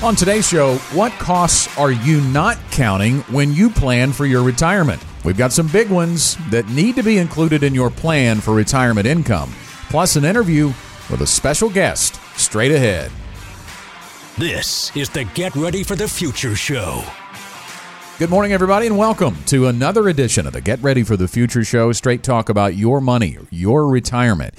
On today's show, what costs are you not counting when you plan for your retirement? We've got some big ones that need to be included in your plan for retirement income, plus an interview with a special guest straight ahead. This is the Get Ready for the Future show. Good morning, everybody, and welcome to another edition of the Get Ready for the Future show. Straight talk about your money, your retirement.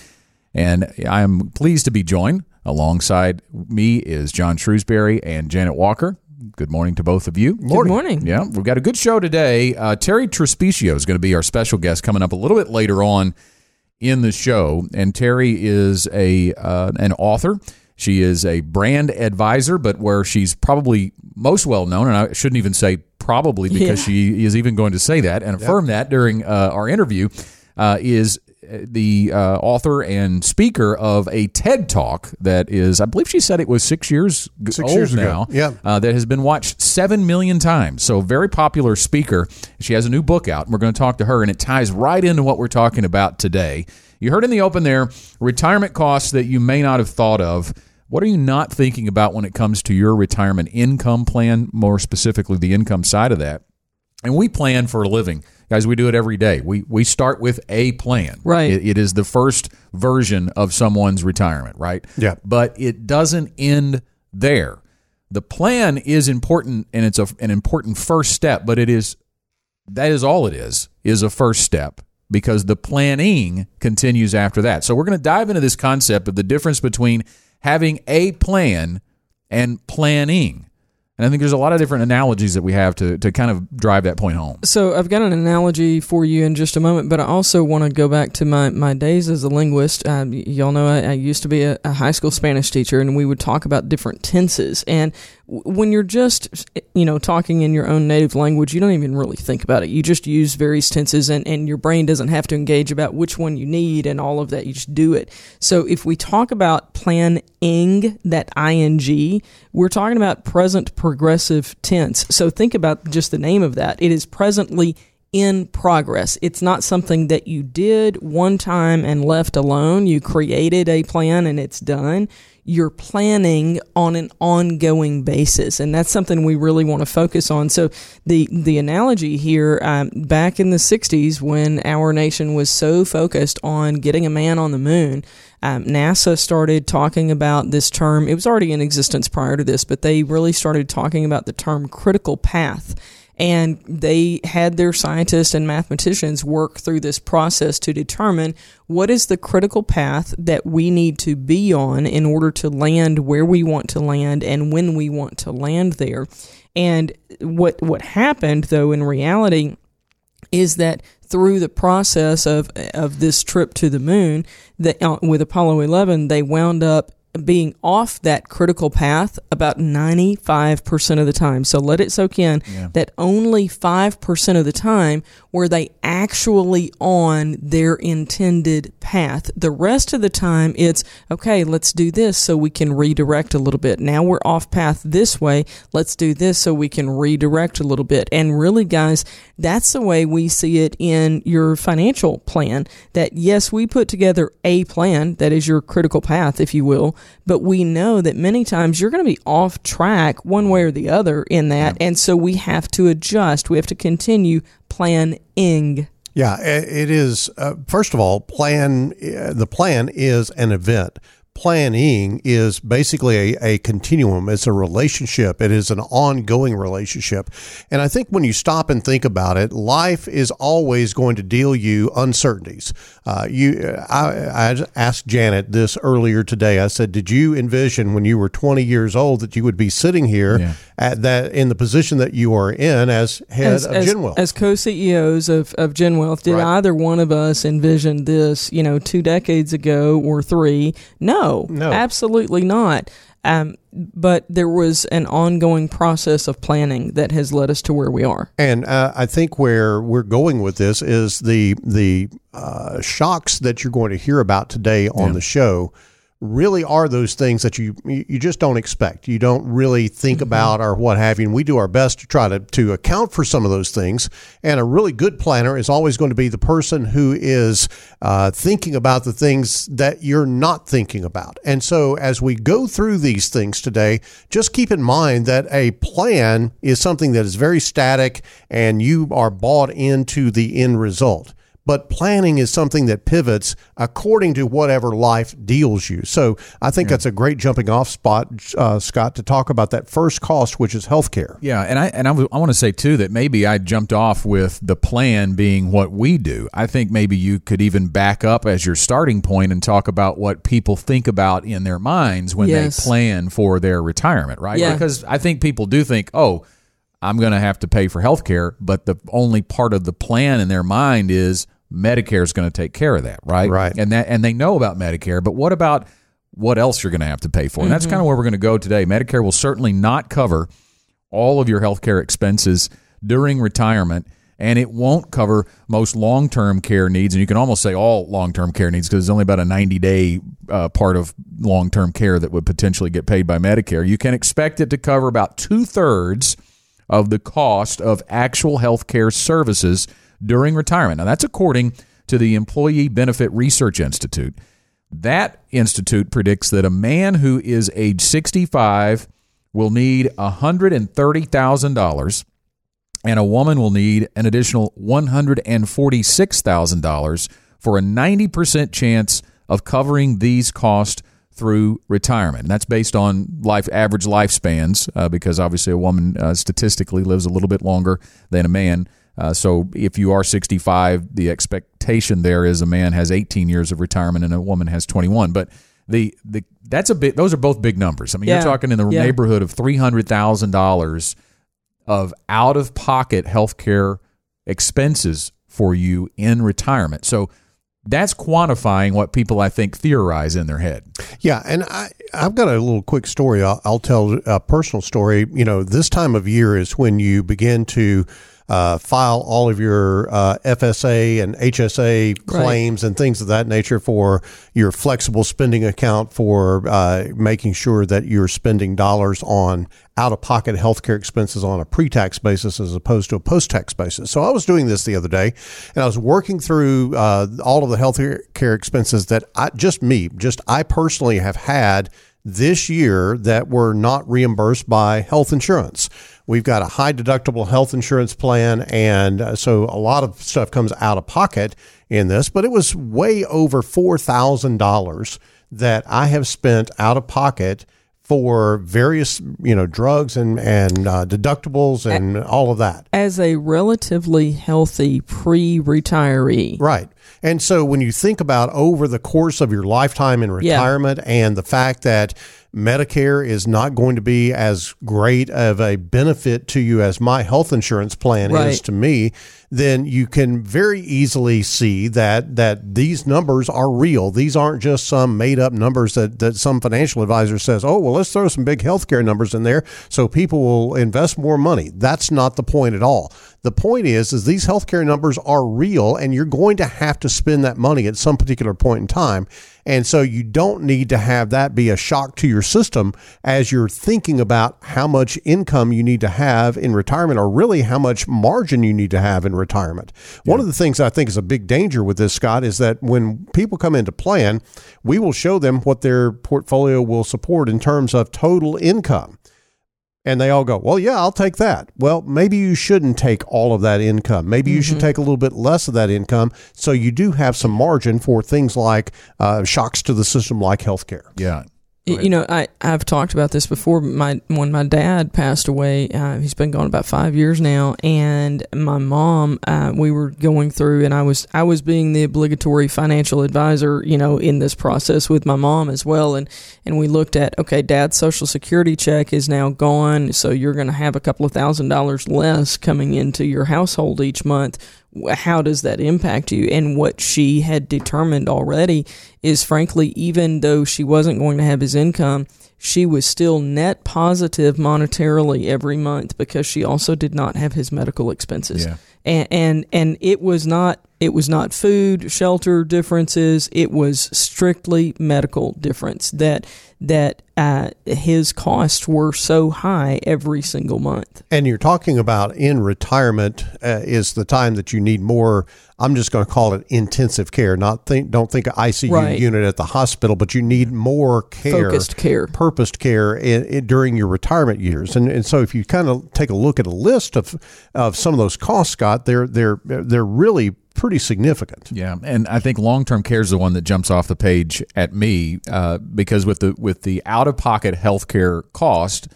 And I'm pleased to be joined alongside me is John Shrewsbury and Janet Walker. Good morning to both of you. Good morning. Yeah, we've got a good show today. Uh, Terri Trespicio is going to be our special guest coming up a little bit later on in the show. And Terri is a uh, an author. She is a brand advisor, but where she's probably most well known, and I shouldn't even say probably because Yeah. she is even going to say that and affirm that during uh, our interview, uh, is the uh, author and speaker of a TED Talk that is, I believe she said it was six years Six old years ago. now. Yeah. Uh, that has been watched seven million times. So very popular speaker. She has a new book out. And we're going to talk to her, and it ties right into what we're talking about today. You heard in the open there retirement costs that you may not have thought of. What are you not thinking about when it comes to your retirement income plan, more specifically the income side of that? And we plan for a living. Guys, we do it every day. We we start with a plan. Right. It- it is the first version of someone's retirement, right? Yeah. But it doesn't end there. The plan is important and it's a, an important first step, but it is that is all it is, is a first step because the planning continues after that. So we're going to dive into this concept of the difference between having a plan and planning. And I think there's a lot of different analogies that we have to, to kind of drive that point home. So I've got an analogy for you in just a moment, but I also want to go back to my, my days as a linguist. Y- y'all know I, I used to be a, a high school Spanish teacher, and we would talk about different tenses. And when you're just, you know, talking in your own native language, you don't even really think about it. You just use various tenses, and, and your brain doesn't have to engage about which one you need and all of that. You just do it. So if we talk about planning, that ing, we're talking about present progressive tense. So think about just the name of that. It is presently in progress. It's not something that you did one time and left alone. You created a plan and it's done. You're planning on an ongoing basis, and that's something we really want to focus on. So, the the analogy here, um, back in the '60s, when our nation was so focused on getting a man on the moon, um, NASA started talking about this term. It was already in existence prior to this, but they really started talking about the term critical path. And they had their scientists and mathematicians work through this process to determine what is the critical path that we need to be on in order to land where we want to land and when we want to land there. And what what happened though in reality is that through the process of of this trip to the moon, that uh, with Apollo 11, they wound up being off that critical path about 95% of the time. So let it soak in that only 5% of the time were they actually on their intended path. The rest of the time it's okay, let's do this so we can redirect a little bit. Now we're off path this way. Let's do this so we can redirect a little bit. And really guys, that's the way we see it in your financial plan that yes, we put together a plan that is your critical path if you will, but we know that many times you're going to be off track one way or the other in that. And so we have to adjust. We have to continue planning. Yeah, it is. Uh, first of all, plan. Uh, the plan is an event. Planning is basically a, a continuum. It's a relationship. It is an ongoing relationship. And I think when you stop and think about it, life is always going to deal you uncertainties. Uh, you, I, I asked Janet this earlier today. I said, "Did you envision when you were 20 years old that you would be sitting here Yeah. At that in the position that you are in as head as, of as, Genwell?" as co-CEOs of, of Genwealth, did Right. either one of us envision this, you know, two decades ago or three? No, No. absolutely not. Um, but there was an ongoing process of planning that has led us to where we are. And uh, I think where we're going with this is the the uh, shocks that you're going to hear about today on Yeah. the show really are those things that you you just don't expect. You don't really think about or what have you. And we do our best to try to to account for some of those things. And a really good planner is always going to be the person who is uh, thinking about the things that you're not thinking about. And so as we go through these things today, just keep in mind that a plan is something that is very static and you are bought into the end result but planning is something that pivots according to whatever life deals you. So I think that's a great jumping off spot, uh, Scott, to talk about that first cost, which is healthcare. Yeah, and I and I, w- I want to say too that maybe I jumped off with the plan being what we do. I think maybe you could even back up as your starting point and talk about what people think about in their minds when Yes. they plan for their retirement, right? Yeah. Because I think people do think, "Oh, I'm going to have to pay for health care," but the only part of the plan in their mind is Medicare is going to take care of that, right? Right. And that and they know about Medicare, but what about what else you're going to have to pay for? And that's kind of where we're going to go today. Medicare will certainly not cover all of your healthcare expenses during retirement and it won't cover most long-term care needs and you can almost say all long-term care needs because there's only about a 90-day uh, part of long-term care that would potentially get paid by medicare you can expect it to cover about two-thirds of the cost of actual healthcare services during retirement now that's according to the employee benefit research institute that institute predicts that a man who is age 65 will need $130,000 and a woman will need an additional $146,000 for a 90% chance of covering these costs through retirement. And that's based on life average lifespans uh, because obviously a woman uh, statistically lives a little bit longer than a man. Uh, so if you are 65, the expectation there is a man has 18 years of retirement and a woman has 21. But the the that's a bit. Those are both big numbers. I mean, Yeah. you're talking in the Yeah. neighborhood of three hundred thousand dollars of out of pocket healthcare expenses for you in retirement. So that's quantifying what people I think theorize in their head. Yeah, and I, I've got a little quick story. I'll, I'll tell a personal story. You know, this time of year is when you begin to uh, file all of your uh, FSA and HSA claims and things of that nature for your flexible spending account for uh, making sure that you're spending dollars on out of pocket healthcare expenses on a pre tax basis as opposed to a post tax basis. So I was doing this the other day and I was working through uh, all of the healthcare expenses that I, just me, just I personally have had this year that were not reimbursed by health insurance. We've got a high deductible health insurance plan, and uh, so a lot of stuff comes out of pocket in this, but it was way over $4,000 that I have spent out of pocket for various, you know, drugs and, and uh, deductibles and all of that. As a relatively healthy pre retiree, Right. And so when you think about over the course of your lifetime in Yeah. retirement and the fact that Medicare is not going to be as great of a benefit to you as my health insurance plan is to me, then you can very easily see that that these numbers are real. These aren't just some made up numbers that, that some financial advisor says, oh, well, let's throw some big healthcare numbers in there so people will invest more money. That's not the point at all. The point is, is these healthcare numbers are real and you're going to have to spend that money at some particular point in time. And so you don't need to have that be a shock to your system as you're thinking about how much income you need to have in retirement or really how much margin you need to have in retirement. One of the things I think is a big danger with this, Scott, is that when people come into plan, we will show them what their portfolio will support in terms of total income. And they all go, well, yeah, I'll take that. Well, maybe you shouldn't take all of that income. Maybe you should take a little bit less of that income so you do have some margin for things like uh, shocks to the system like healthcare. Yeah. You know, I I've talked about this before. My when my dad passed away, uh, he's been gone about five years now, and my mom, uh, we were going through, and I was I was being the obligatory financial advisor, you know, in this process with my mom as well, and and we looked at okay, dad's social security check is now gone, so you're going to have a couple of thousand dollars less coming into your household each month. How does that impact you? And what she had determined already is frankly, even though she wasn't going to have his income, she was still net positive monetarily every month because she also did not have his medical expenses. Yeah. And, and and it was not it was not food shelter differences it was strictly medical difference that that uh, his costs were so high every single month And you're talking about in retirement uh, is the time that you need more. I'm just going to call it intensive care. Not think, don't think ICU Right. unit at the hospital, but you need more care, Focused care. purposed care in, in, during your retirement years. And and so if you kind of take a look at a list of of some of those costs, Scott, they're they're they're really pretty significant. Yeah, and I think long term care is the one that jumps off the page at me uh, because with the with the out of pocket health care cost,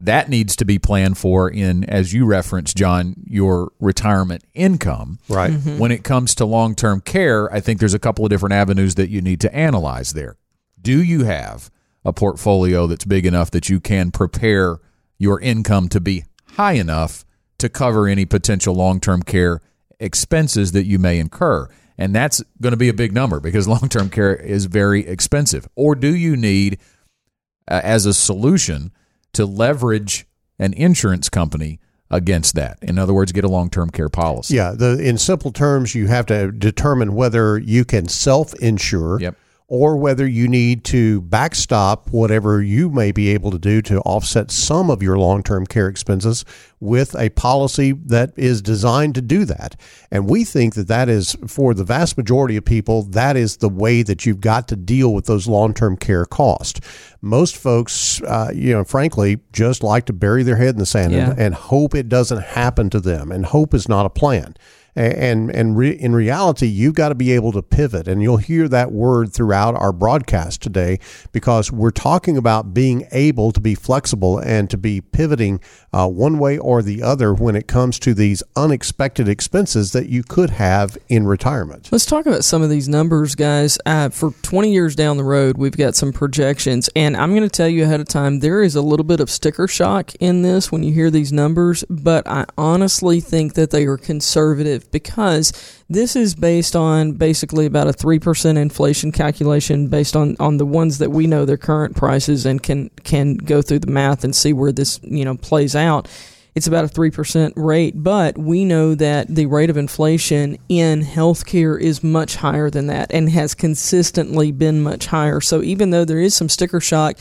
that needs to be planned for in, as you referenced, John, your retirement income. Right. When it comes to long term care, I think there's a couple of different avenues that you need to analyze there. Do you have a portfolio that's big enough that you can prepare your income to be high enough to cover any potential long term care expenses that you may incur? And that's going to be a big number because long term care is very expensive. Or do you need, uh, as a solution, to leverage an insurance company against that? In other words, get a long term care policy. Yeah. The in simple terms, you have to determine whether you can self insure. Yep. Or whether you need to backstop whatever you may be able to do to offset some of your long term care expenses with a policy that is designed to do that. And we think that that is, for the vast majority of people, that is the way that you've got to deal with those long term care costs. Most folks, uh, you know, frankly, just like to bury their head in the sand Yeah. and, and hope it doesn't happen to them. And hope is not a plan. And and re, in reality, you've got to be able to pivot, and you'll hear that word throughout our broadcast today because we're talking about being able to be flexible and to be pivoting uh, one way or the other when it comes to these unexpected expenses that you could have in retirement. Let's talk about some of these numbers, guys. Uh, for 20 years down the road, we've got some projections, and I'm going to tell you ahead of time there is a little bit of sticker shock in this when you hear these numbers, but I honestly think that they are conservative because this is based on basically about a 3% inflation calculation based on, on the ones that we know their current prices and can can go through the math and see where this you know plays out it's about a 3% rate, but we know that the rate of inflation in healthcare is much higher than that and has consistently been much higher. So even though there is some sticker shock,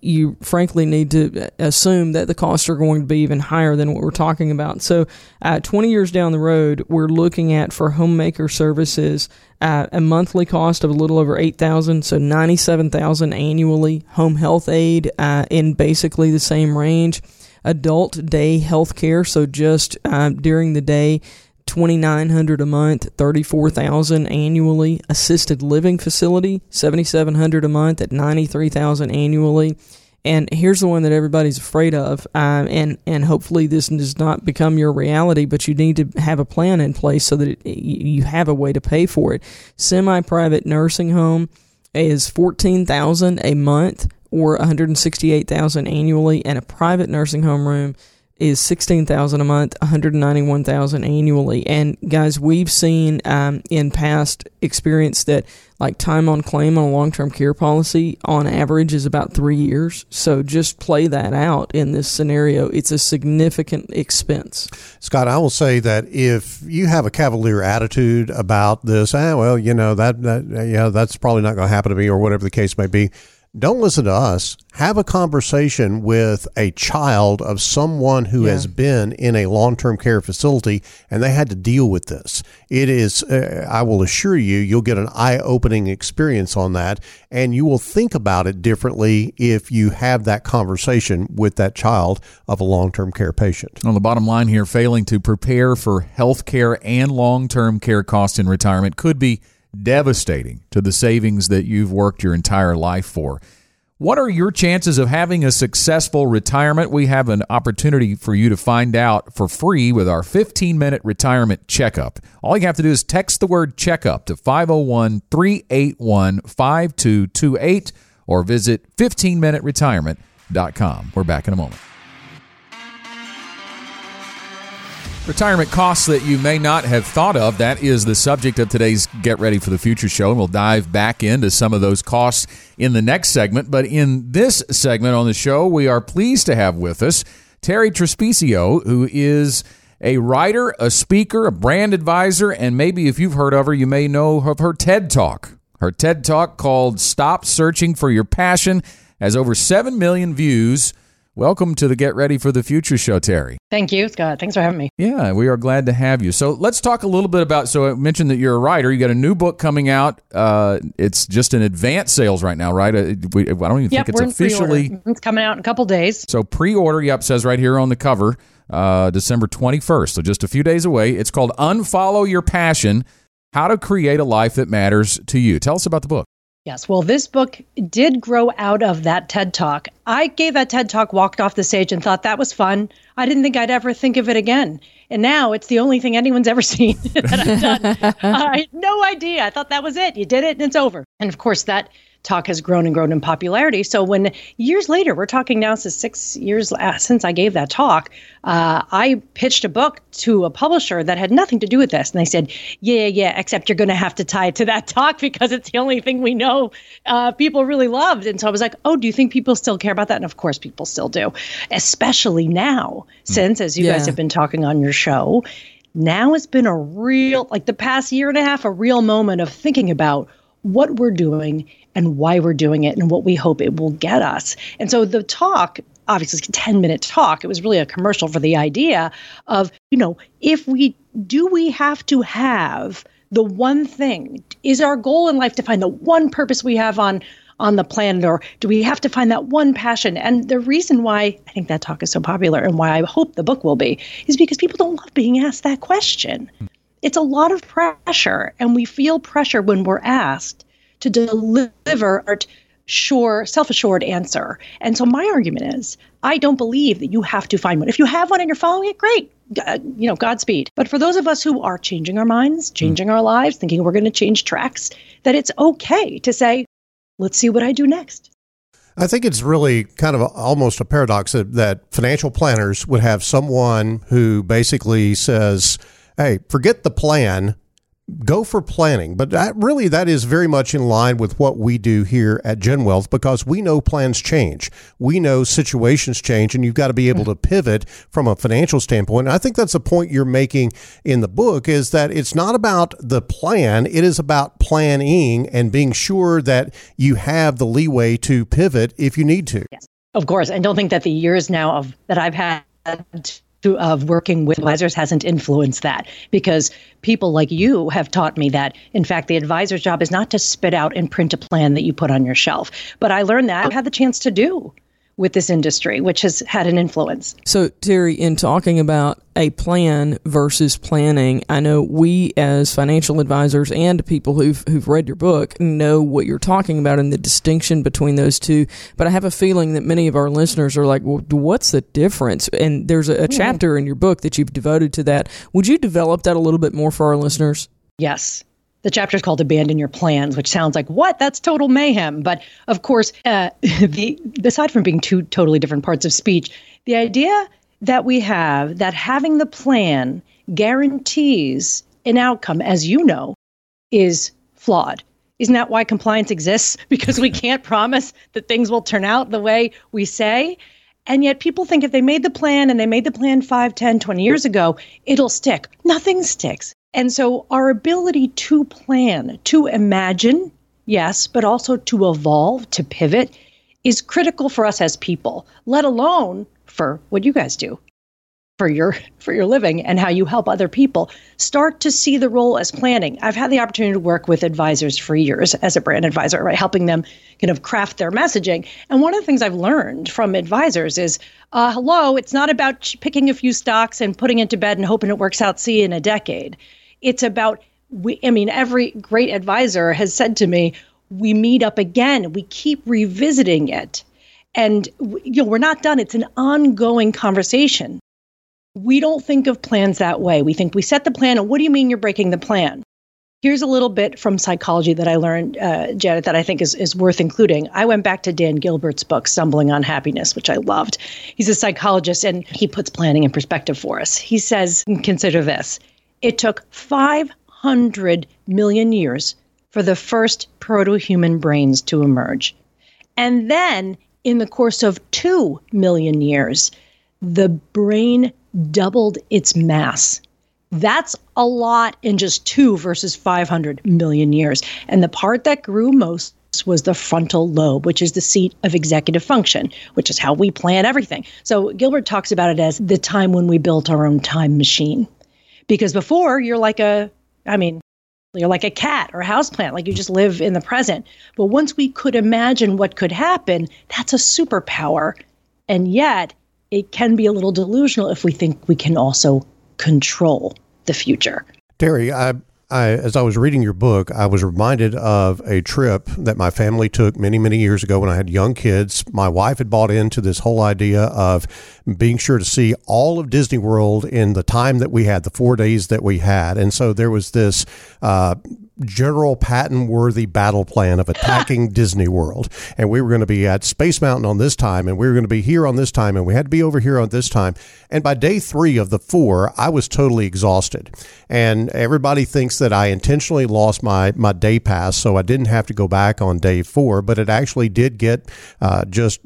you frankly need to assume that the costs are going to be even higher than what we're talking about. So, uh, 20 years down the road, we're looking at for homemaker services uh, a monthly cost of a little over 8000 so 97000 annually. Home health aide uh, in basically the same range adult day health care so just um, during the day 2900 a month 34000 annually. Assisted living facility 7700 a month at 93000 annually. And here's the one that everybody's afraid of um, and and hopefully this does not become your reality but you need to have a plan in place so that it, you have a way to pay for it. Semi-private nursing home is 14000 a month or 168,000 annually, and a private nursing home room is 16,000 a month, 191,000 annually. And guys, we've seen um, in past experience that like time on claim on a long-term care policy on average is about three years. So just play that out in this scenario. It's a significant expense. Scott, I will say that if you have a cavalier attitude about this, ah, well, you know that, that yeah, that's probably not going to happen to me, or whatever the case may be. Don't listen to us. Have a conversation with a child of someone who Yeah. has been in a long term care facility and they had to deal with this. It is, uh, I will assure you, you'll get an eye opening experience on that and you will think about it differently if you have that conversation with that child of a long term care patient. On the bottom line here, failing to prepare for health care and long term care costs in retirement could be devastating to the savings that you've worked your entire life for. What are your chances of having a successful retirement? We have an opportunity for you to find out for free with our 15 minute retirement checkup. All you have to do is text the word checkup to 501 381 5228 or visit 15minuteretirement.com. We're back in a moment. Retirement costs that you may not have thought of. That is the subject of today's Get Ready for the Future show. And we'll dive back into some of those costs in the next segment. But in this segment on the show, we are pleased to have with us Terri Trespicio, who is a writer, a speaker, a brand advisor, and maybe if you've heard of her, you may know of her TED Talk. Her TED Talk called Stop Searching for Your Passion has over 7 million views. Welcome to the Get Ready for the Future show, Terri. Thank you, Scott. Thanks for having me. Yeah, we are glad to have you. So let's talk a little bit about. So I mentioned that you're a writer. You got a new book coming out. Uh, it's just in advance sales right now, right? Uh, we, I don't even yep, think it's officially. Pre-order. It's coming out in a couple days. So pre-order. Yep, says right here on the cover, uh, December 21st. So just a few days away. It's called Unfollow Your Passion: How to Create a Life That Matters to You. Tell us about the book. Yes. Well, this book did grow out of that TED Talk. I gave that TED Talk, walked off the stage, and thought that was fun. I didn't think I'd ever think of it again. And now it's the only thing anyone's ever seen that I've done. I had no idea. I thought that was it. You did it and it's over. And of course, that talk has grown and grown in popularity. So when years later, we're talking now since six years since I gave that talk, uh, I pitched a book to a publisher that had nothing to do with this, and they said, "Yeah, yeah, except you're going to have to tie it to that talk because it's the only thing we know uh, people really loved." And so I was like, "Oh, do you think people still care about that?" And of course, people still do, especially now, mm. since as you yeah. guys have been talking on your show. Now it's been a real, like the past year and a half, a real moment of thinking about what we're doing and why we're doing it and what we hope it will get us. And so the talk obviously it's a 10 minute talk. It was really a commercial for the idea of, you know, if we do we have to have the one thing? Is our goal in life to find the one purpose we have on on the planet or do we have to find that one passion? And the reason why I think that talk is so popular and why I hope the book will be is because people don't love being asked that question. It's a lot of pressure and we feel pressure when we're asked to deliver a sure, self-assured answer. And so my argument is, I don't believe that you have to find one. If you have one and you're following it, great. Uh, you know, Godspeed. But for those of us who are changing our minds, changing our lives, thinking we're going to change tracks, that it's okay to say, let's see what I do next. I think it's really kind of a, almost a paradox that, that financial planners would have someone who basically says, hey, forget the plan, go for planning. But that, really, that is very much in line with what we do here at Gen Wealth because we know plans change. We know situations change, and you've got to be able to mm-hmm. pivot from a financial standpoint. And I think that's the point you're making in the book is that it's not about the plan, it is about planning and being sure that you have the leeway to pivot if you need to. Yes, of course. And don't think that the years now of that I've had of working with advisors hasn't influenced that because people like you have taught me that in fact the advisor's job is not to spit out and print a plan that you put on your shelf. But i learned that i had the chance to do with this industry, which has had an influence. So, Terri, in talking about a plan versus planning, I know we as financial advisors and people who've who've read your book know what you're talking about and the distinction between those two. But I have a feeling that many of our listeners are like, "Well, what's the difference?" And there's a, a chapter in your book that you've devoted to that. Would you develop that a little bit more for our listeners? Yes the chapter is called abandon your plans which sounds like what? That's total mayhem. But of course uh, the aside from being two totally different parts of speech the idea that we have that having the plan guarantees an outcome as you know is flawed. Isn't that why compliance exists? Because we can't promise that things will turn out the way we say. And yet people think if they made the plan and they made the plan 5 10 20 years ago it'll stick. Nothing sticks and so our ability to plan, to imagine, yes, but also to evolve, to pivot is critical for us as people, let alone for what you guys do for your for your living and how you help other people start to see the role as planning. I've had the opportunity to work with advisors for years as a brand advisor right helping them kind of craft their messaging. And one of the things i've learned from advisors is uh, hello it's not about picking a few stocks and putting it to bed and hoping it works out see you in a decade it's about we I mean every great advisor has said to me, we meet up again, we keep revisiting it. And you know, we're not done. It's an ongoing conversation. We don't think of plans that way. We think we set the plan, and what do you mean you're breaking the plan? Here's a little bit from psychology that I learned, uh, Janet, that I think is, is worth including. I went back to Dan Gilbert's book, Stumbling on Happiness, which I loved. He's a psychologist and he puts planning in perspective for us. He says, consider this it took 500 million years for the first proto human brains to emerge. And then, in the course of 2 million years, the brain doubled its mass that's a lot in just two versus 500 million years. And the part that grew most was the frontal lobe, which is the seat of executive function, which is how we plan everything. So Gilbert talks about it as the time when we built our own time machine. Because before, you're like a, I mean, you're like a cat or a houseplant, like you just live in the present. But once we could imagine what could happen, that's a superpower. And yet, it can be a little delusional if we think we can also control the future. Terri, I, I, as I was reading your book, I was reminded of a trip that my family took many, many years ago when I had young kids. My wife had bought into this whole idea of being sure to see all of Disney World in the time that we had, the four days that we had. And so there was this uh, General Patton worthy battle plan of attacking Disney World. And we were going to be at Space Mountain on this time, and we were going to be here on this time, and we had to be over here on this time. And by day three of the four, I was totally exhausted. And everybody thinks that I intentionally lost my, my day pass, so I didn't have to go back on day four, but it actually did get uh, just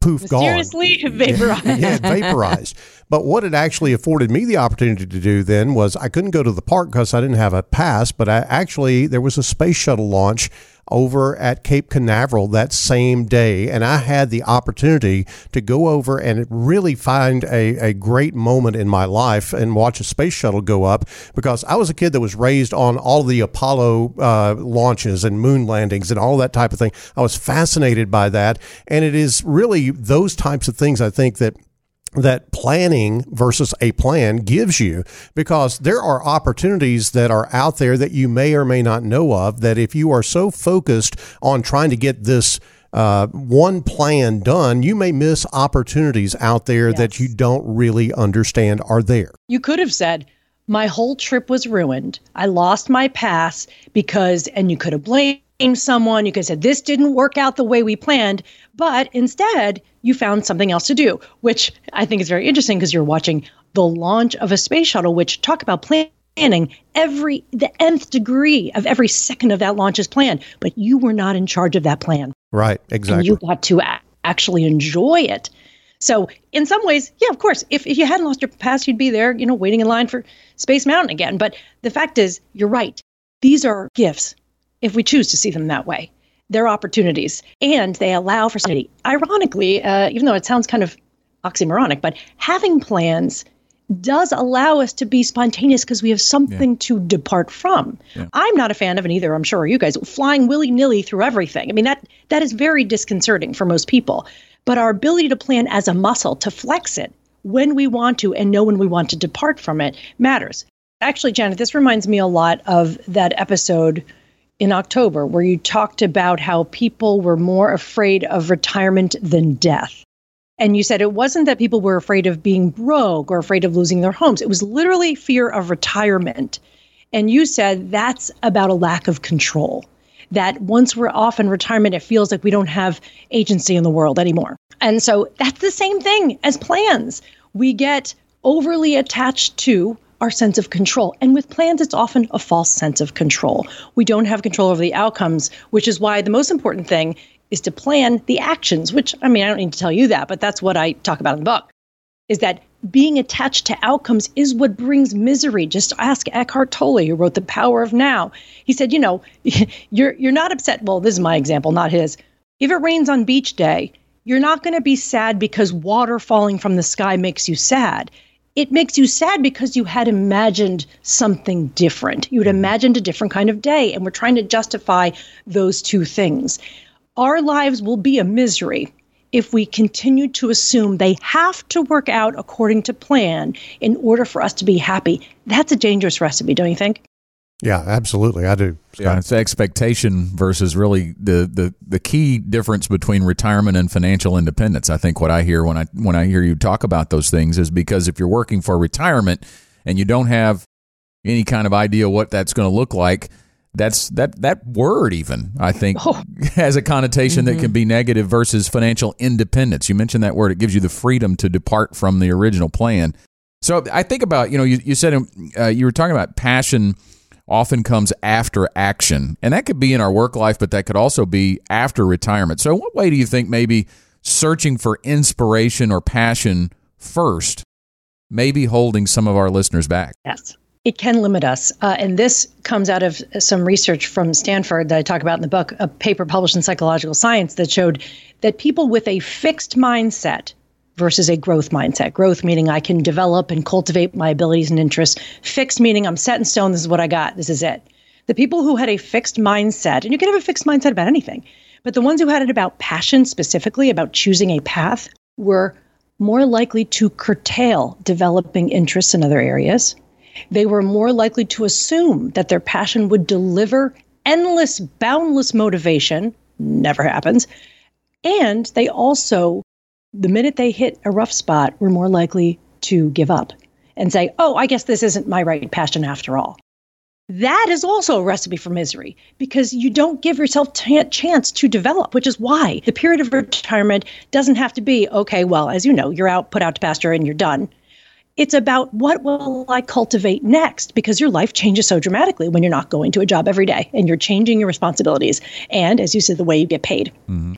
poof Mysteriously gone. vaporized. yeah, vaporized. But what it actually afforded me the opportunity to do then was I couldn't go to the park because I didn't have a pass, but I actually there was a space shuttle launch over at Cape Canaveral that same day. And I had the opportunity to go over and really find a, a great moment in my life and watch a space shuttle go up because I was a kid that was raised on all the Apollo uh, launches and moon landings and all that type of thing. I was fascinated by that. And it is really those types of things I think that that planning versus a plan gives you because there are opportunities that are out there that you may or may not know of that if you are so focused on trying to get this uh, one plan done, you may miss opportunities out there yes. that you don't really understand are there. You could have said, my whole trip was ruined. I lost my pass because, and you could have blamed someone. You could say, this didn't work out the way we planned. But instead, you found something else to do, which I think is very interesting because you're watching the launch of a space shuttle, which talk about planning every the nth degree of every second of that launch is planned, but you were not in charge of that plan. Right, exactly. And you got to a- actually enjoy it. So, in some ways, yeah, of course, if, if you hadn't lost your pass, you'd be there, you know, waiting in line for Space Mountain again. But the fact is, you're right. These are gifts if we choose to see them that way They're opportunities and they allow for safety. Ironically, uh, even though it sounds kind of oxymoronic, but having plans does allow us to be spontaneous because we have something yeah. to depart from. Yeah. I'm not a fan of it either. I'm sure you guys flying willy nilly through everything. I mean that that is very disconcerting for most people. But our ability to plan as a muscle to flex it when we want to and know when we want to depart from it matters. Actually, Janet, this reminds me a lot of that episode in October where you talked about how people were more afraid of retirement than death. And you said it wasn't that people were afraid of being broke or afraid of losing their homes. It was literally fear of retirement. And you said that's about a lack of control. That once we're off in retirement, it feels like we don't have agency in the world anymore. And so that's the same thing as plans. We get overly attached to our sense of control. And with plans, it's often a false sense of control. We don't have control over the outcomes, which is why the most important thing is to plan the actions, which I mean, I don't need to tell you that, but that's what I talk about in the book. Is that being attached to outcomes is what brings misery. Just ask Eckhart Tolle, who wrote The Power of Now. He said, you know, you're you're not upset. Well, this is my example, not his. If it rains on beach day, you're not going to be sad because water falling from the sky makes you sad it makes you sad because you had imagined something different. You had mm-hmm. imagined a different kind of day, and we're trying to justify those two things. Our lives will be a misery if we continue to assume they have to work out according to plan in order for us to be happy. That's a dangerous recipe, don't you think? Yeah, absolutely. I do. Scott. Yeah, it's expectation versus really the, the the key difference between retirement and financial independence. I think what I hear when I when I hear you talk about those things is because if you're working for retirement and you don't have any kind of idea what that's going to look like, that's that that word even I think oh. has a connotation mm-hmm. that can be negative versus financial independence. You mentioned that word; it gives you the freedom to depart from the original plan. So I think about you know you, you said uh, you were talking about passion often comes after action, and that could be in our work life, but that could also be after retirement. So, what way do you think maybe searching for inspiration or passion first may be holding some of our listeners back? Yes it can limit us. Uh, and this comes out of some research from Stanford that I talk about in the book, a paper published in Psychological Science that showed that people with a fixed mindset versus a growth mindset. Growth meaning I can develop and cultivate my abilities and interests. Fixed meaning I'm set in stone. This is what I got. This is it. The people who had a fixed mindset, and you can have a fixed mindset about anything, but the ones who had it about passion specifically, about choosing a path, were more likely to curtail developing interests in other areas they were more likely to assume that their passion would deliver endless, boundless motivation. Never happens. And they also, the minute they hit a rough spot, we're more likely to give up and say, oh, I guess this isn't my right passion after all. That is also a recipe for misery because you don't give yourself a chance to develop, which is why the period of retirement doesn't have to be, okay, well, as you know, you're out, put out to pasture, and you're done. It's about what will I cultivate next because your life changes so dramatically when you're not going to a job every day and you're changing your responsibilities. And as you said, the way you get paid. Mm-hmm.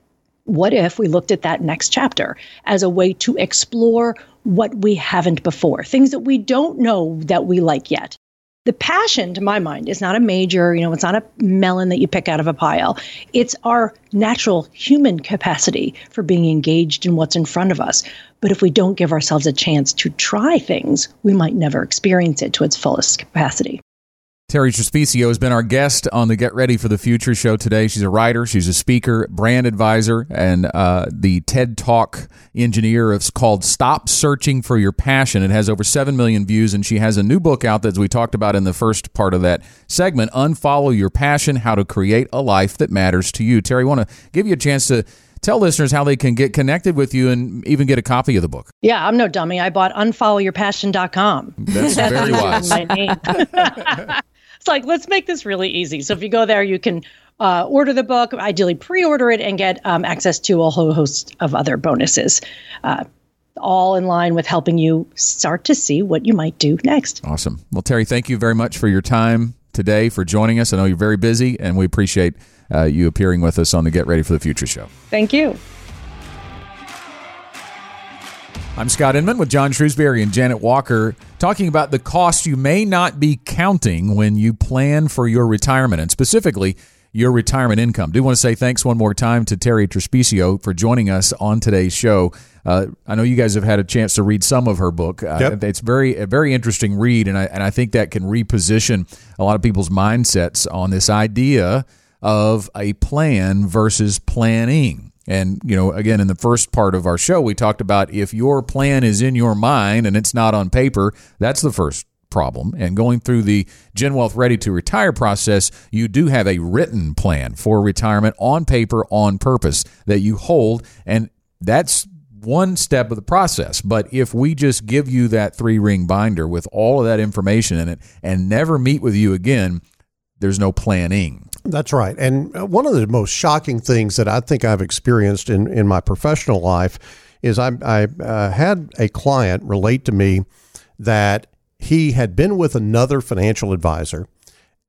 What if we looked at that next chapter as a way to explore what we haven't before, things that we don't know that we like yet? the passion to my mind is not a major you know it's not a melon that you pick out of a pile. It's our natural human capacity for being engaged in what's in front of us. But if we don't give ourselves a chance to try things we might never experience it to its fullest capacity Terri Trespicio has been our guest on the Get Ready for the Future show today. She's a writer, she's a speaker, brand advisor, and uh, the TED Talk engineer. It's called Stop Searching for Your Passion. It has over 7 million views, and she has a new book out that, as we talked about in the first part of that segment Unfollow Your Passion How to Create a Life That Matters to You. Terri, I want to give you a chance to tell listeners how they can get connected with you and even get a copy of the book. Yeah, I'm no dummy. I bought unfollowyourpassion.com. That's very wise. my name. it's like let's make this really easy. So if you go there, you can uh, order the book, ideally pre-order it, and get um, access to a whole host of other bonuses. Uh, all in line with helping you start to see what you might do next. Awesome. Well, Terri, thank you very much for your time today, for joining us. I know you're very busy, and we appreciate uh, you appearing with us on the Get Ready for the Future show. Thank you. I'm Scott Inman with John Shrewsbury and Janet Walker talking about the cost you may not be counting when you plan for your retirement and specifically your retirement income. Do want to say thanks one more time to Terri Trespicio for joining us on today's show. Uh, I know you guys have had a chance to read some of her book. Uh, yep. It's very a very interesting read, and I and I think that can reposition a lot of people's mindsets on this idea of a plan versus planning. And, you know, again, in the first part of our show, we talked about if your plan is in your mind and it's not on paper, that's the first problem. And going through the Gen Wealth Ready to Retire process, you do have a written plan for retirement on paper, on purpose that you hold. And that's one step of the process. But if we just give you that three ring binder with all of that information in it and never meet with you again, there's no planning. That's right. And one of the most shocking things that I think I've experienced in, in my professional life is I, I uh, had a client relate to me that he had been with another financial advisor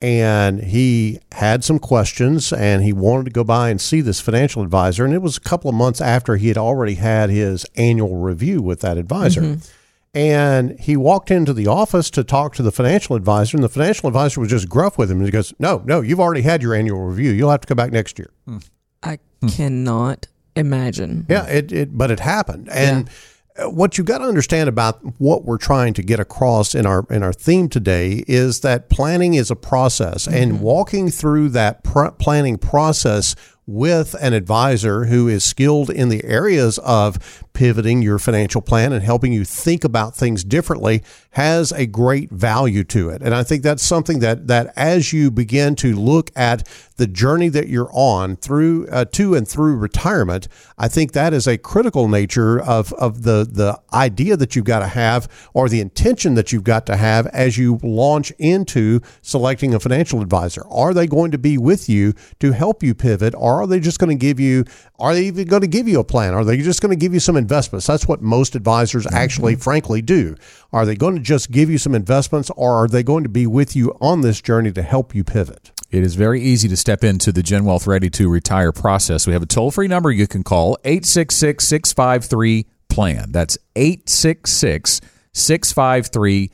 and he had some questions and he wanted to go by and see this financial advisor. And it was a couple of months after he had already had his annual review with that advisor. Mm-hmm. And he walked into the office to talk to the financial advisor, and the financial advisor was just gruff with him. And he goes, No, no, you've already had your annual review. You'll have to come back next year. Hmm. I cannot imagine. Yeah, it, it but it happened. And yeah. what you got to understand about what we're trying to get across in our in our theme today is that planning is a process, mm-hmm. and walking through that pr- planning process with an advisor who is skilled in the areas of pivoting your financial plan and helping you think about things differently has a great value to it. And I think that's something that that as you begin to look at the journey that you're on through uh, to and through retirement, I think that is a critical nature of of the the idea that you've got to have or the intention that you've got to have as you launch into selecting a financial advisor. Are they going to be with you to help you pivot, or are they just going to give you? Are they even going to give you a plan? Are they just going to give you some investments? That's what most advisors mm-hmm. actually, frankly, do. Are they going to just give you some investments, or are they going to be with you on this journey to help you pivot? It is very easy to step into the Gen Wealth Ready to Retire process. We have a toll free number you can call 866 653 PLAN. That's 866 653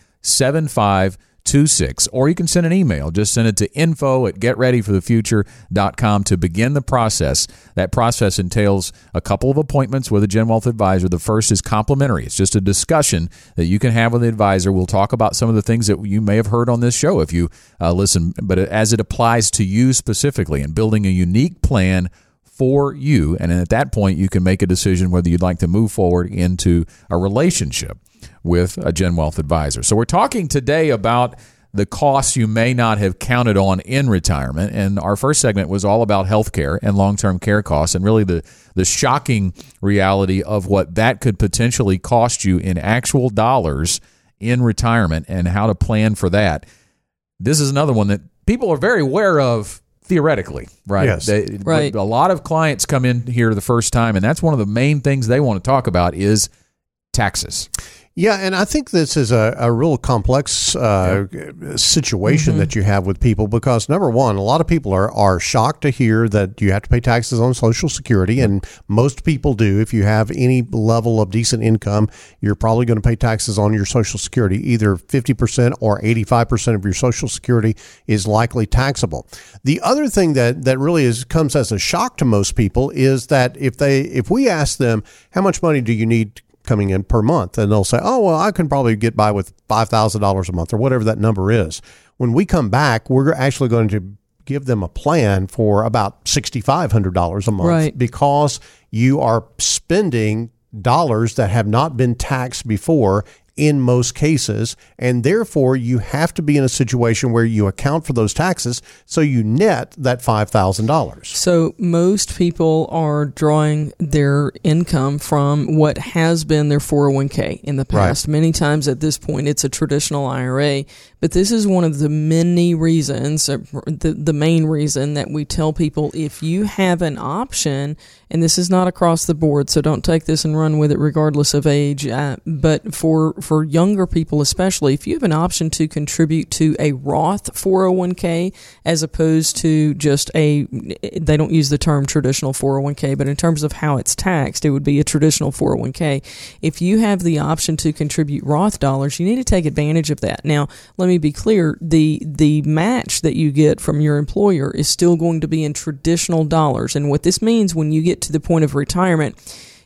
7526. Or you can send an email. Just send it to info at getreadyforthefuture.com to begin the process. That process entails a couple of appointments with a Gen Wealth advisor. The first is complimentary, it's just a discussion that you can have with the advisor. We'll talk about some of the things that you may have heard on this show if you uh, listen, but as it applies to you specifically and building a unique plan for you. And at that point, you can make a decision whether you'd like to move forward into a relationship with a Gen Wealth advisor. So we're talking today about the costs you may not have counted on in retirement. And our first segment was all about healthcare and long term care costs and really the, the shocking reality of what that could potentially cost you in actual dollars in retirement and how to plan for that. This is another one that people are very aware of theoretically, right? Yes. They, Right. A lot of clients come in here the first time, and that's one of the main things they want to talk about is taxes. Yeah, and I think this is a, a real complex uh, situation that you have with people because number one, a lot of people are, are shocked to hear that you have to pay taxes on Social Security, and most people do. If you have any level of decent income, you're probably going to pay taxes on your Social Security. Either 50% or 85% of your Social Security is likely taxable. The other thing that, that really is comes as a shock to most people is that if they if we ask them how much money do you need coming in per month. And they'll say, oh, well, I can probably get by with $5,000 a month or whatever that number is. When we come back, we're actually going to give them a plan for about $6,500 a month Right. because you are spending dollars that have not been taxed before in most cases and therefore you have to be in a situation where you account for those taxes so you net that $5,000. So most people are drawing their income from what has been their 401k in the past. Many times at this point it's a traditional IRA, but this is one of the many reasons, the, the main reason that we tell people if you have an option, and this is not across the board, so don't take this and run with it regardless of age, uh, but for, for younger people especially, if you have an option to contribute to a Roth 401k as opposed to just a, they don't use the term traditional 401k, but in terms of how it's taxed, it would be a traditional 401k. If you have the option to contribute Roth dollars, you need to take advantage of that. Now, let me be clear, the the match that you get from your employer is still going to be in traditional dollars. And what this means when you get to the point of retirement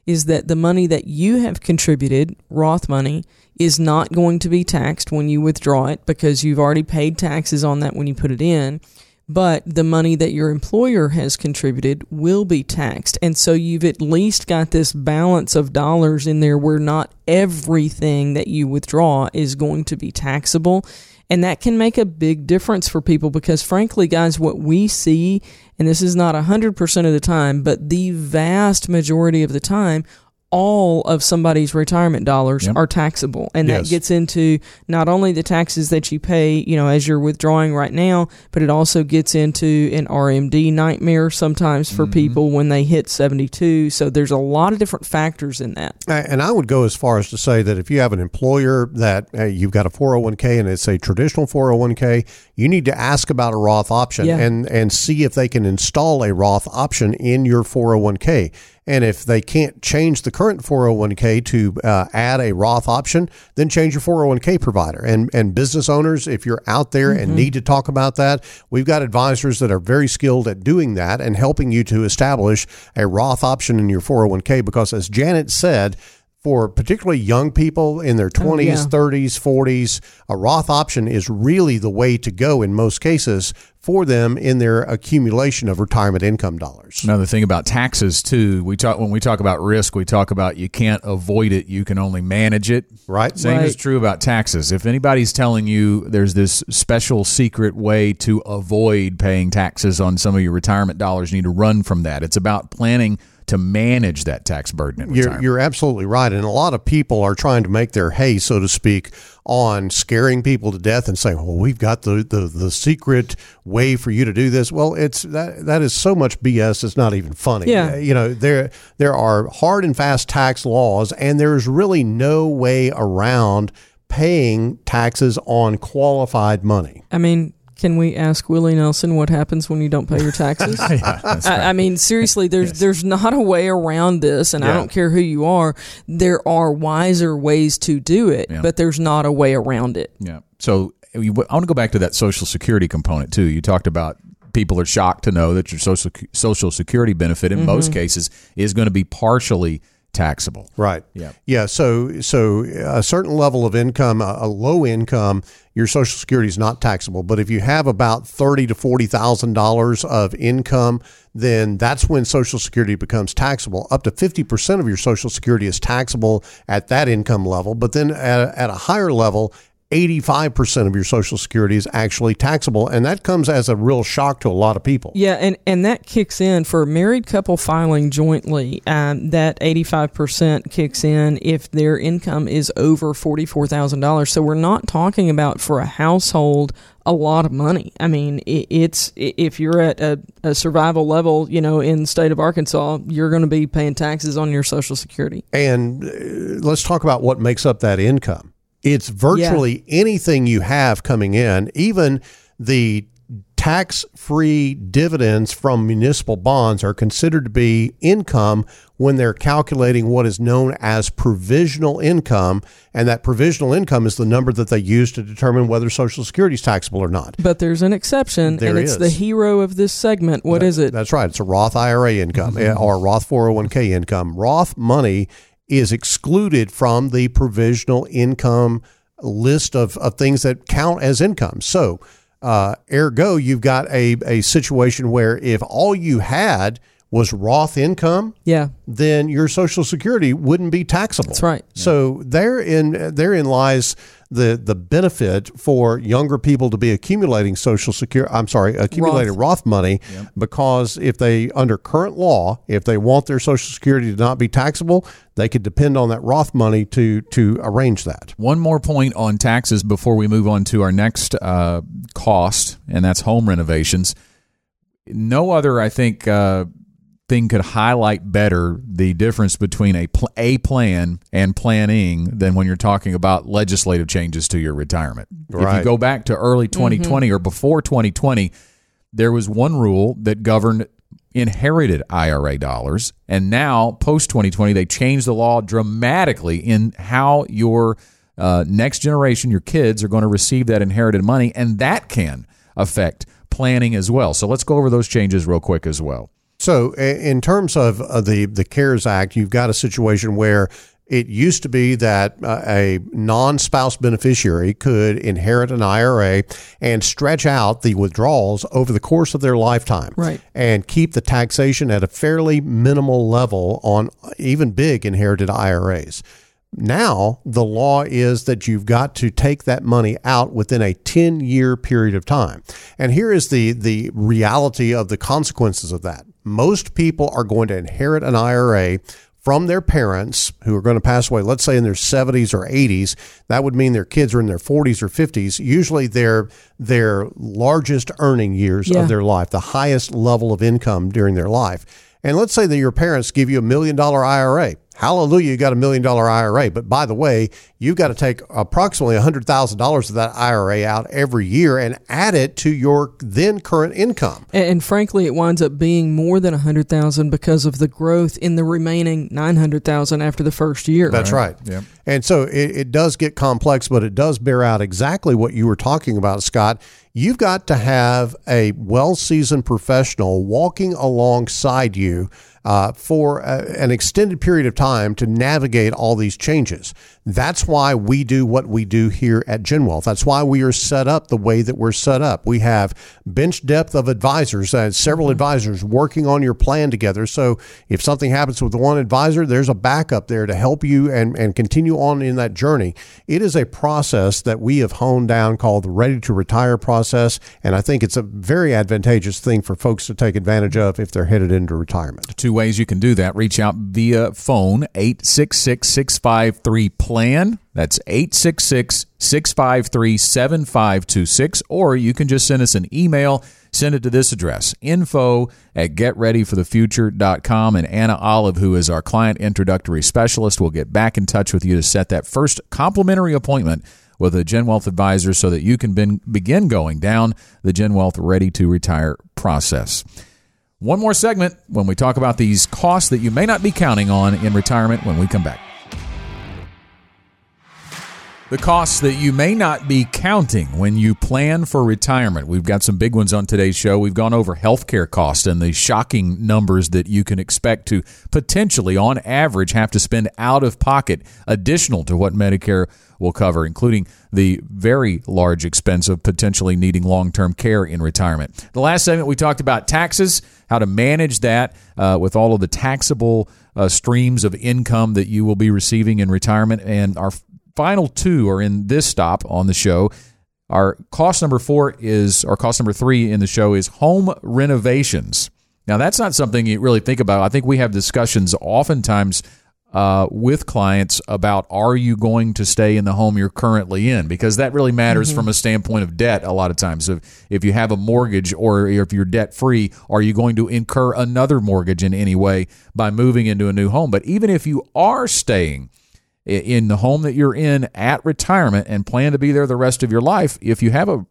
is that the money that you have contributed, Roth money, is not going to be taxed when you withdraw it because you've already paid taxes on that when you put it in. But the money that your employer has contributed will be taxed. And so you've at least got this balance of dollars in there where not everything that you withdraw is going to be taxable. And that can make a big difference for people because, frankly, guys, what we see, and this is not 100% of the time, but the vast majority of the time, all of somebody's retirement dollars Yep. are taxable. And Yes. that gets into not only the taxes that you pay, you know, as you're withdrawing right now, but it also gets into an RMD nightmare sometimes for people when they hit 72. So there's a lot of different factors in that. And I would go as far as to say that if you have an employer that uh, you've got a 401k and it's a traditional 401k, you need to ask about a Roth option Yeah. and, and see if they can install a Roth option in your 401k. And if they can't change the current 401k to uh, add a Roth option, then change your 401k provider. And and business owners, if you're out there and need to talk about that, we've got advisors that are very skilled at doing that and helping you to establish a Roth option in your 401k. Because as Janet said, for particularly young people in their 20s, Oh, yeah. 30s, 40s, a Roth option is really the way to go in most cases for them in their accumulation of retirement income dollars. Another thing about taxes too, we talk when we talk about risk, we talk about you can't avoid it, you can only manage it. Right? Same is true about taxes. If anybody's telling you there's this special secret way to avoid paying taxes on some of your retirement dollars, you need to run from that. It's about planning to manage that tax burden in You're, you're absolutely right. And a lot of people are trying to make their hay, so to speak, on scaring people to death and saying, well, we've got the, the, the secret way for you to do this. Well, it's that that is so much BS. It's not even funny. Yeah. Uh, you know, there there are hard and fast tax laws, and there's really no way around paying taxes on qualified money. I mean, can we ask Willie Nelson what happens when you don't pay your taxes? That's I, I mean, seriously, there's there's not a way around this, and I don't care who you are. There are wiser ways to do it, Yeah. but there's not a way around it. Yeah. So you- I want to go back to that Social Security component too. You talked about people are shocked to know that your social Social Security benefit in most mm-hmm. cases is going to be partially taxable. Right. Yeah. Yeah. So so uh, a certain level of income, a, a low income, your Social Security is not taxable. But if you have about thirty to forty thousand dollars of income, then that's when Social Security becomes taxable. Up to fifty percent of your Social Security is taxable at that income level. But then at, at a higher level. 85% of your social security is actually taxable and that comes as a real shock to a lot of people. Yeah, and, and that kicks in for a married couple filing jointly. Um, that 85% kicks in if their income is over $44,000. So we're not talking about for a household a lot of money. I mean, it, it's if you're at a, a survival level, you know, in the state of Arkansas, you're going to be paying taxes on your Social Security. And uh, let's talk about what makes up that income. It's virtually anything you have coming in, even the tax free dividends from municipal bonds are considered to be income when they're calculating what is known as provisional income. And that provisional income is the number that they use to determine whether Social Security is taxable or not. But there's an exception, There and it's is. the hero of this segment. What is it? That's right. It's a Roth IRA income eh, or Roth 401k income. Roth money is excluded from the provisional income list of, of things that count as income. So, uh, ergo, you've got a, a situation where if all you had was Roth income, Yeah, then your Social Security wouldn't be taxable. That's right. So therein therein lies the the benefit for younger people to be accumulating Social Security. I'm sorry, accumulating Roth, money because if they under current law, if they want their Social Security to not be taxable, they could depend on that Roth money to to arrange that. One more point on taxes before we move on to our next uh, cost, and that's home renovations. No other, I think, uh, thing could highlight better the difference between a pl- a plan and planning than when you're talking about legislative changes to your retirement. If you go back to early 2020 or before 2020, there was one rule that governed inherited IRA dollars, and now post 2020 they changed the law dramatically in how your uh, next generation, your kids, are going to receive that inherited money, and that can affect planning as well. So let's go over those changes real quick as well. So, in terms of uh, the the CARES Act, you've got a situation where it used to be that uh, a non spouse beneficiary could inherit an IRA and stretch out the withdrawals over the course of their lifetime, Right. And keep the taxation at a fairly minimal level on even big inherited IRAs. Now, the law is that you've got to take that money out within a 10 year period of time. And here is the, the reality of the consequences of that. Most people are going to inherit an IRA from their parents who are going to pass away, let's say in their 70s or 80s. That would mean their kids are in their 40s or 50s, usually their, their largest earning years Yeah. of their life, the highest level of income during their life. And let's say that your parents give you a million dollar IRA. Hallelujah, you got a million dollar IRA. But by the way, you've got to take approximately $100,000 of that IRA out every year and add it to your then current income. And, and frankly, it winds up being more than a hundred thousand because of the growth in the remaining nine hundred thousand after the first year. That's right. Yep. And so it, it does get complex, but it does bear out exactly what you were talking about, Scott. You've got to have a well seasoned professional walking alongside you uh, for a, an extended period of time to navigate all these changes. That's why we do what we do here at GenWealth. That's why we are set up the way that we're set up. We have bench depth of advisors, uh, several advisors working on your plan together. So if something happens with one advisor, there's a backup there to help you and, and continue on in that journey. It is a process that we have honed down called the ready to retire process. And I think it's a very advantageous thing for folks to take advantage of if they're headed into retirement. Two ways you can do that. Reach out via phone, 866 653 PLAN. That's 866 653 7526. Or you can just send us an email. Send it to this address info at getreadyforthefuture.com. And Anna Olive, who is our client introductory specialist, will get back in touch with you to set that first complimentary appointment with a Gen Wealth advisor so that you can bin- begin going down the Gen Wealth ready to retire process. One more segment when we talk about these costs that you may not be counting on in retirement when we come back. The costs that you may not be counting when you plan for retirement. We've got some big ones on today's show. We've gone over healthcare costs and the shocking numbers that you can expect to potentially, on average, have to spend out of pocket additional to what Medicare will cover, including the very large expense of potentially needing long term care in retirement. The last segment, we talked about taxes, how to manage that uh, with all of the taxable uh, streams of income that you will be receiving in retirement. And our final two are in this stop on the show. Our cost number four is, or cost number three in the show is home renovations. Now, that's not something you really think about. I think we have discussions oftentimes uh, with clients about are you going to stay in the home you're currently in because that really matters mm-hmm. from a standpoint of debt a lot of times if, if you have a mortgage or if you're debt free are you going to incur another mortgage in any way by moving into a new home but even if you are staying in the home that you're in at retirement and plan to be there the rest of your life, if you have a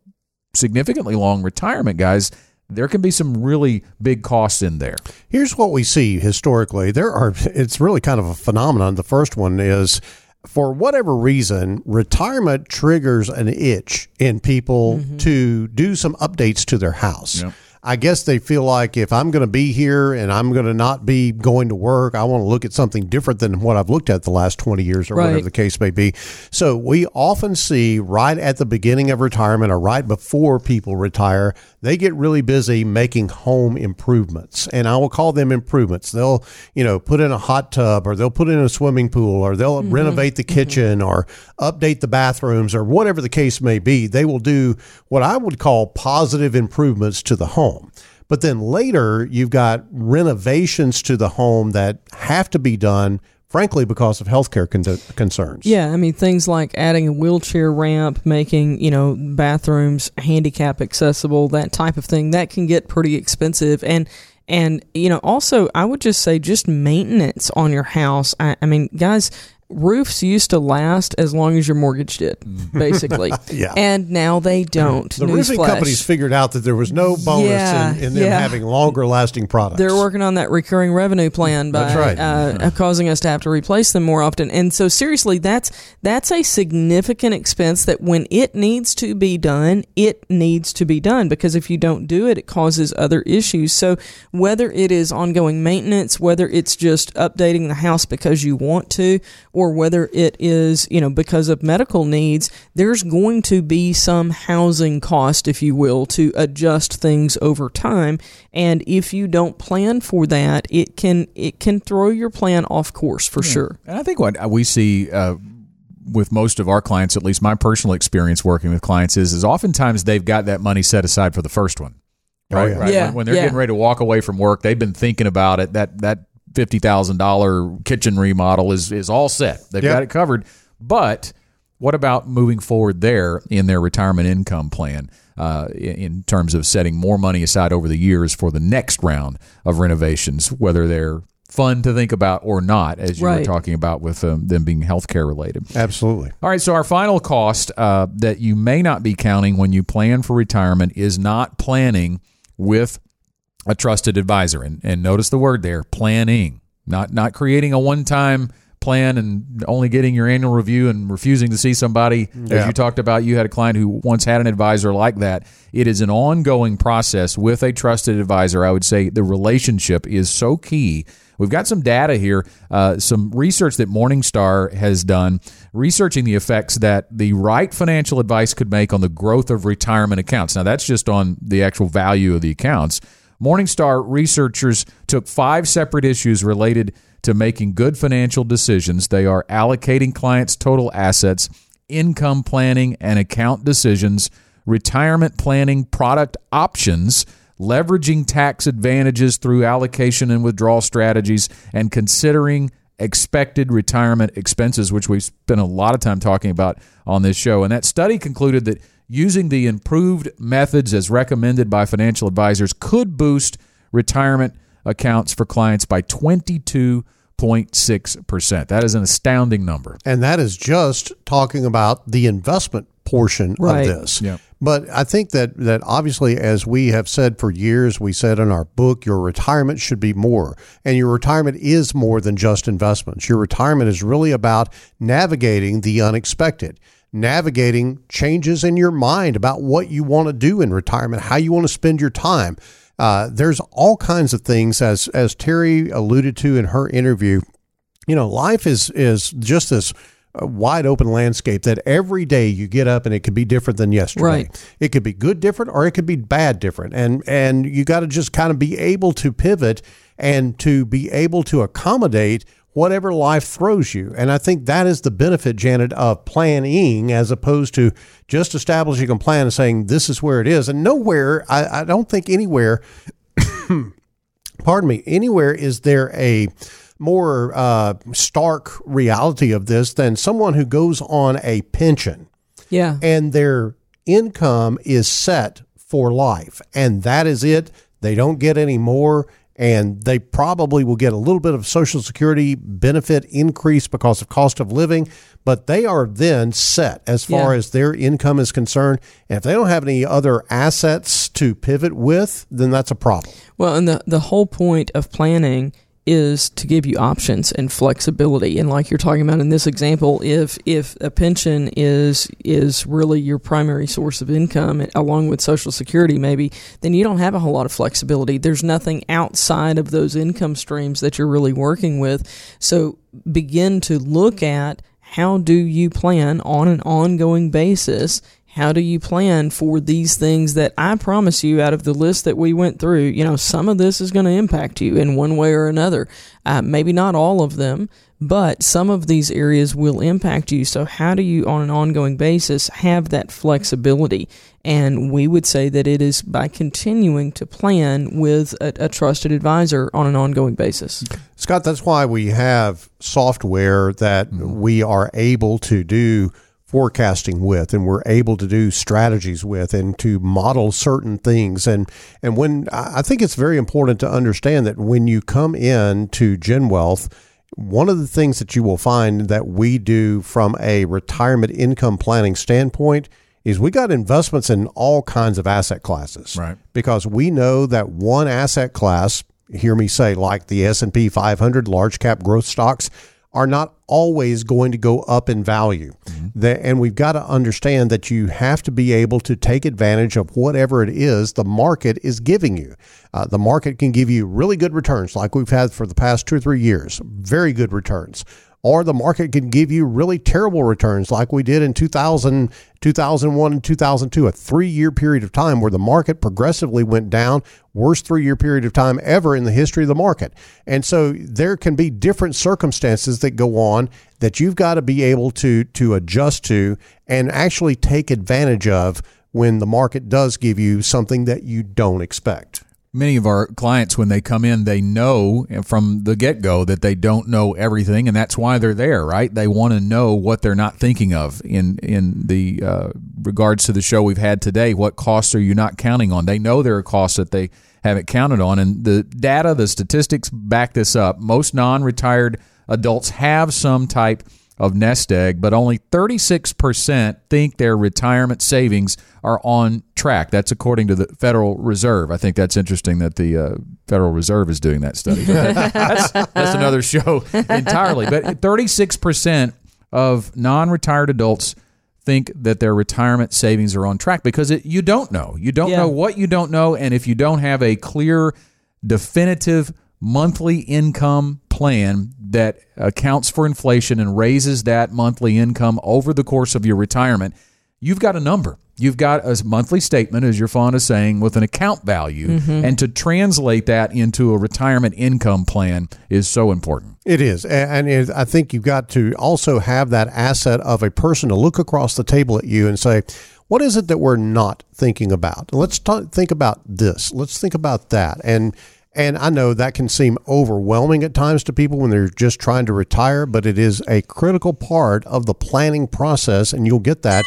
significantly long retirement, guys, there can be some really big costs in there. Here's what we see historically. There are it's really kind of a phenomenon. The first one is for whatever reason, retirement triggers an itch in people mm-hmm. to do some updates to their house. Yep. I guess they feel like if I'm going to be here and I'm going to not be going to work, I want to look at something different than what I've looked at the last 20 years or right. whatever the case may be. So we often see right at the beginning of retirement or right before people retire, they get really busy making home improvements. And I will call them improvements. They'll, you know, put in a hot tub or they'll put in a swimming pool or they'll mm-hmm. renovate the kitchen mm-hmm. or update the bathrooms or whatever the case may be. They will do what I would call positive improvements to the home home. But then later, you've got renovations to the home that have to be done frankly because of healthcare con- concerns. Yeah, I mean things like adding a wheelchair ramp, making, you know, bathrooms handicap accessible, that type of thing, that can get pretty expensive and and you know also I would just say just maintenance on your house. I, I mean guys, roofs used to last as long as your mortgage did, basically. yeah. And now they don't. The roofing flash. companies figured out that there was no bonus yeah, in, in them yeah. having longer lasting products. They're working on that recurring revenue plan by right. uh, causing us to have to replace them more often. And so seriously, that's that's a significant expense that when it needs to be done, it needs to be done because if you don't do it, it causes other issues. So whether it is ongoing maintenance, whether it's just updating the house because you want to, or whether it is, you know, because of medical needs, there's going to be some housing cost, if you will, to adjust things over time. And if you don't plan for that, it can it can throw your plan off course for yeah. sure. And I think what we see. Uh, with most of our clients, at least my personal experience working with clients is, is oftentimes they've got that money set aside for the first one right? Oh, yeah. right? Yeah, when, when they're yeah. getting ready to walk away from work, they've been thinking about it. That that fifty thousand dollar kitchen remodel is is all set. They've yep. got it covered. But what about moving forward there in their retirement income plan? Uh, in terms of setting more money aside over the years for the next round of renovations, whether they're fun to think about or not, as you right. were talking about with um, them being healthcare related. Absolutely. All right. So our final cost uh, that you may not be counting when you plan for retirement is not planning with a trusted advisor. And, and notice the word there, planning, not not creating a one time plan and only getting your annual review and refusing to see somebody. As you talked about, you had a client who once had an advisor like that. It is an ongoing process with a trusted advisor. I would say the relationship is so key. We've got some data here, uh, some research that Morningstar has done, researching the effects that the right financial advice could make on the growth of retirement accounts. Now, that's just on the actual value of the accounts. Morningstar researchers took five separate issues related to making good financial decisions. They are allocating clients' total assets, income planning and account decisions, retirement planning product options, leveraging tax advantages through allocation and withdrawal strategies, and considering expected retirement expenses, which we've spent a lot of time talking about on this show. And that study concluded that using the improved methods as recommended by financial advisors could boost retirement accounts for clients by 22.6%. That is an astounding number. And that is just talking about the investment portion Right. of this. Yeah. But I think that that obviously, as we have said for years, we said in our book, your retirement should be more, and your retirement is more than just investments. Your retirement is really about navigating the unexpected, navigating changes in your mind about what you want to do in retirement, how you want to spend your time. Uh, there's all kinds of things, as as Terri alluded to in her interview you know, life is is just this uh, wide open landscape that every day you get up and it could be different than yesterday. Right. It could be good different or it could be bad different. And and you got to just kind of be able to pivot and to be able to accommodate whatever life throws you. And I think that is the benefit, Janet, of planning as opposed to just establishing a plan and saying this is where it is. And nowhere, I, I don't think anywhere pardon me, anywhere is there a more uh, stark reality of this than someone who goes on a pension Yeah. and their income is set for life, and that is it. They don't get any more, and they probably will get a little bit of Social Security benefit increase because of cost of living, but they are then set as far Yeah. as their income is concerned. And if they don't have any other assets to pivot with, then that's a problem. Well, and the the whole point of planning is to give you options and flexibility. And like you're talking about in this example, if if a pension is is really your primary source of income along with social security maybe, then you don't have a whole lot of flexibility. There's nothing outside of those income streams that you're really working with. So begin to look at how do you plan on an ongoing basis how do you plan for these things that I promise you out of the list that we went through? You know, some of this is going to impact you in one way or another. Uh, maybe not all of them, but some of these areas will impact you. So, how do you, on an ongoing basis, have that flexibility? And we would say that it is by continuing to plan with a, a trusted advisor on an ongoing basis. Scott, that's why we have software that we are able to do forecasting with and we're able to do strategies with and to model certain things and and when I think it's very important to understand that when you come in to Gen Wealth one of the things that you will find that we do from a retirement income planning standpoint is we got investments in all kinds of asset classes Right. because we know that one asset class hear me say like the S&P 500 large cap growth stocks are not always going to go up in value. The- and we've got to understand that you have to be able to take advantage of whatever it is the market is giving you. Uh, the market can give you really good returns like we've had for the past two or three years, very good returns. Or the market can give you really terrible returns like we did in 2000, 2001 and 2002, a three year period of time where the market progressively went down, worst three year period of time ever in the history of the market. And so there can be different circumstances that go on that you've got to be able to, to adjust to and actually take advantage of when the market does give you something that you don't expect. Many of our clients when they come in they know from the get-go that they don't know everything and that's why they're there right? They want to know what they're not thinking of in in the uh, regards to the show we've had today. What costs are you not counting on? They know there are costs that they haven't counted on and the data the statistics back this up. Most non-retired adults have some type of nest egg, but only 36% think their retirement savings are on track. That's according to the Federal Reserve. I think that's interesting that the uh, Federal Reserve is doing that study. that's, that's another show entirely. But 36% of non retired adults think that their retirement savings are on track because it, you don't know. You don't Yeah. know what you don't know. And if you don't have a clear, definitive monthly income plan that accounts for inflation and raises that monthly income over the course of your retirement, you've got a number. You've got a monthly statement, as you're fond of saying, with an account value. Mm-hmm. And to translate that into a retirement income plan is so important. It is, and it, I think you've got to also have that asset of a person to look across the table at you and say, "What is it that we're not thinking about? Let's ta think about this. Let's think about that." And and I know that can seem overwhelming at times to people when they're just trying to retire, but it is a critical part of the planning process, and you'll get that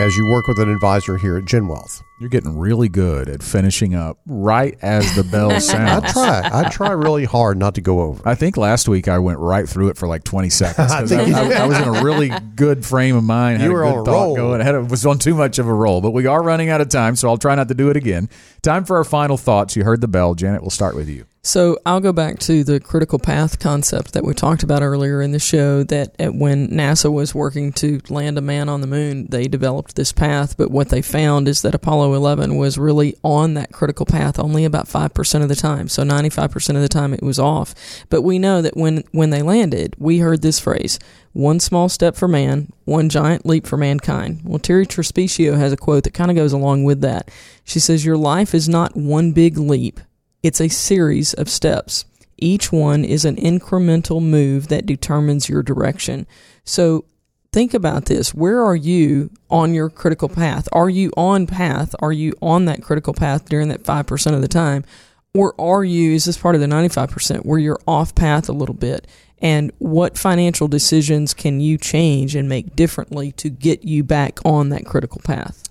as you work with an advisor here at Gen Wealth. You're getting really good at finishing up right as the bell sounds. I sounds. try. I try really hard not to go over. I think last week I went right through it for like 20 seconds. 'cause I, think you I- I was in a really good frame of mind. Had You were a on good a roll. going. Had a, was on too much of a roll, but we are running out of time, so I'll try not to do it again. Time for our final thoughts. You heard the bell, Janet. We'll start with you. So I'll go back to the critical path concept that we talked about earlier in the show. That at when NASA was working to land a man on the moon, they developed this path. But what they found is that Apollo 11 was really on that critical path only about five percent of the time. So 95 percent of the time it was off. But we know that when when they landed, we heard this phrase: "One small step for man, one giant leap for mankind." Well, Terri Trespicio has a quote that kind of goes along with that. She says, "Your life is not one big leap." It's a series of steps. Each one is an incremental move that determines your direction. So think about this. Where are you on your critical path? Are you on path? Are you on that critical path during that 5% of the time? Or are you, is this part of the 95% where you're off path a little bit? And what financial decisions can you change and make differently to get you back on that critical path?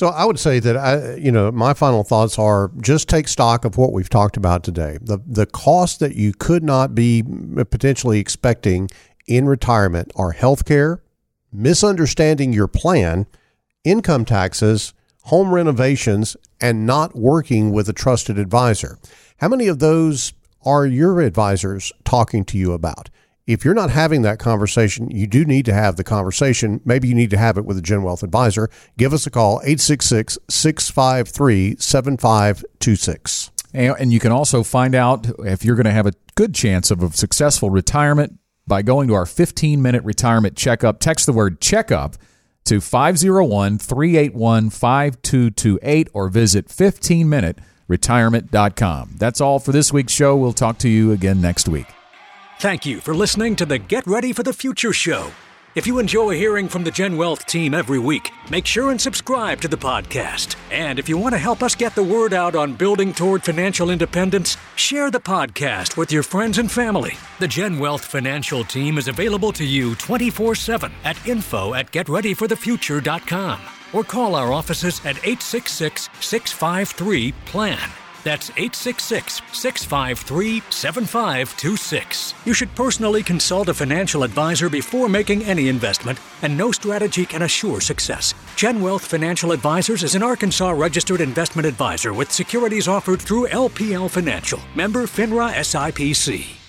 So I would say that I, you know, my final thoughts are just take stock of what we've talked about today. The the costs that you could not be potentially expecting in retirement are healthcare, misunderstanding your plan, income taxes, home renovations, and not working with a trusted advisor. How many of those are your advisors talking to you about? If you're not having that conversation, you do need to have the conversation. Maybe you need to have it with a Gen Wealth advisor. Give us a call, 866 653 7526. And, you can also find out if you're going to have a good chance of a successful retirement by going to our 15 minute retirement checkup. Text the word checkup to 501 381 5228 or visit 15minuteretirement.com. That's all for this week's show. We'll talk to you again next week. Thank you for listening to the Get Ready for the Future show. If you enjoy hearing from the Gen Wealth team every week, make sure and subscribe to the podcast. And if you want to help us get the word out on building toward financial independence, share the podcast with your friends and family. The Gen Wealth financial team is available to you 24 7 at info at getreadyforthefuture.com or call our offices at 866 653 PLAN. That's 866 653 7526. You should personally consult a financial advisor before making any investment, and no strategy can assure success. Gen Wealth Financial Advisors is an Arkansas registered investment advisor with securities offered through LPL Financial, member FINRA SIPC.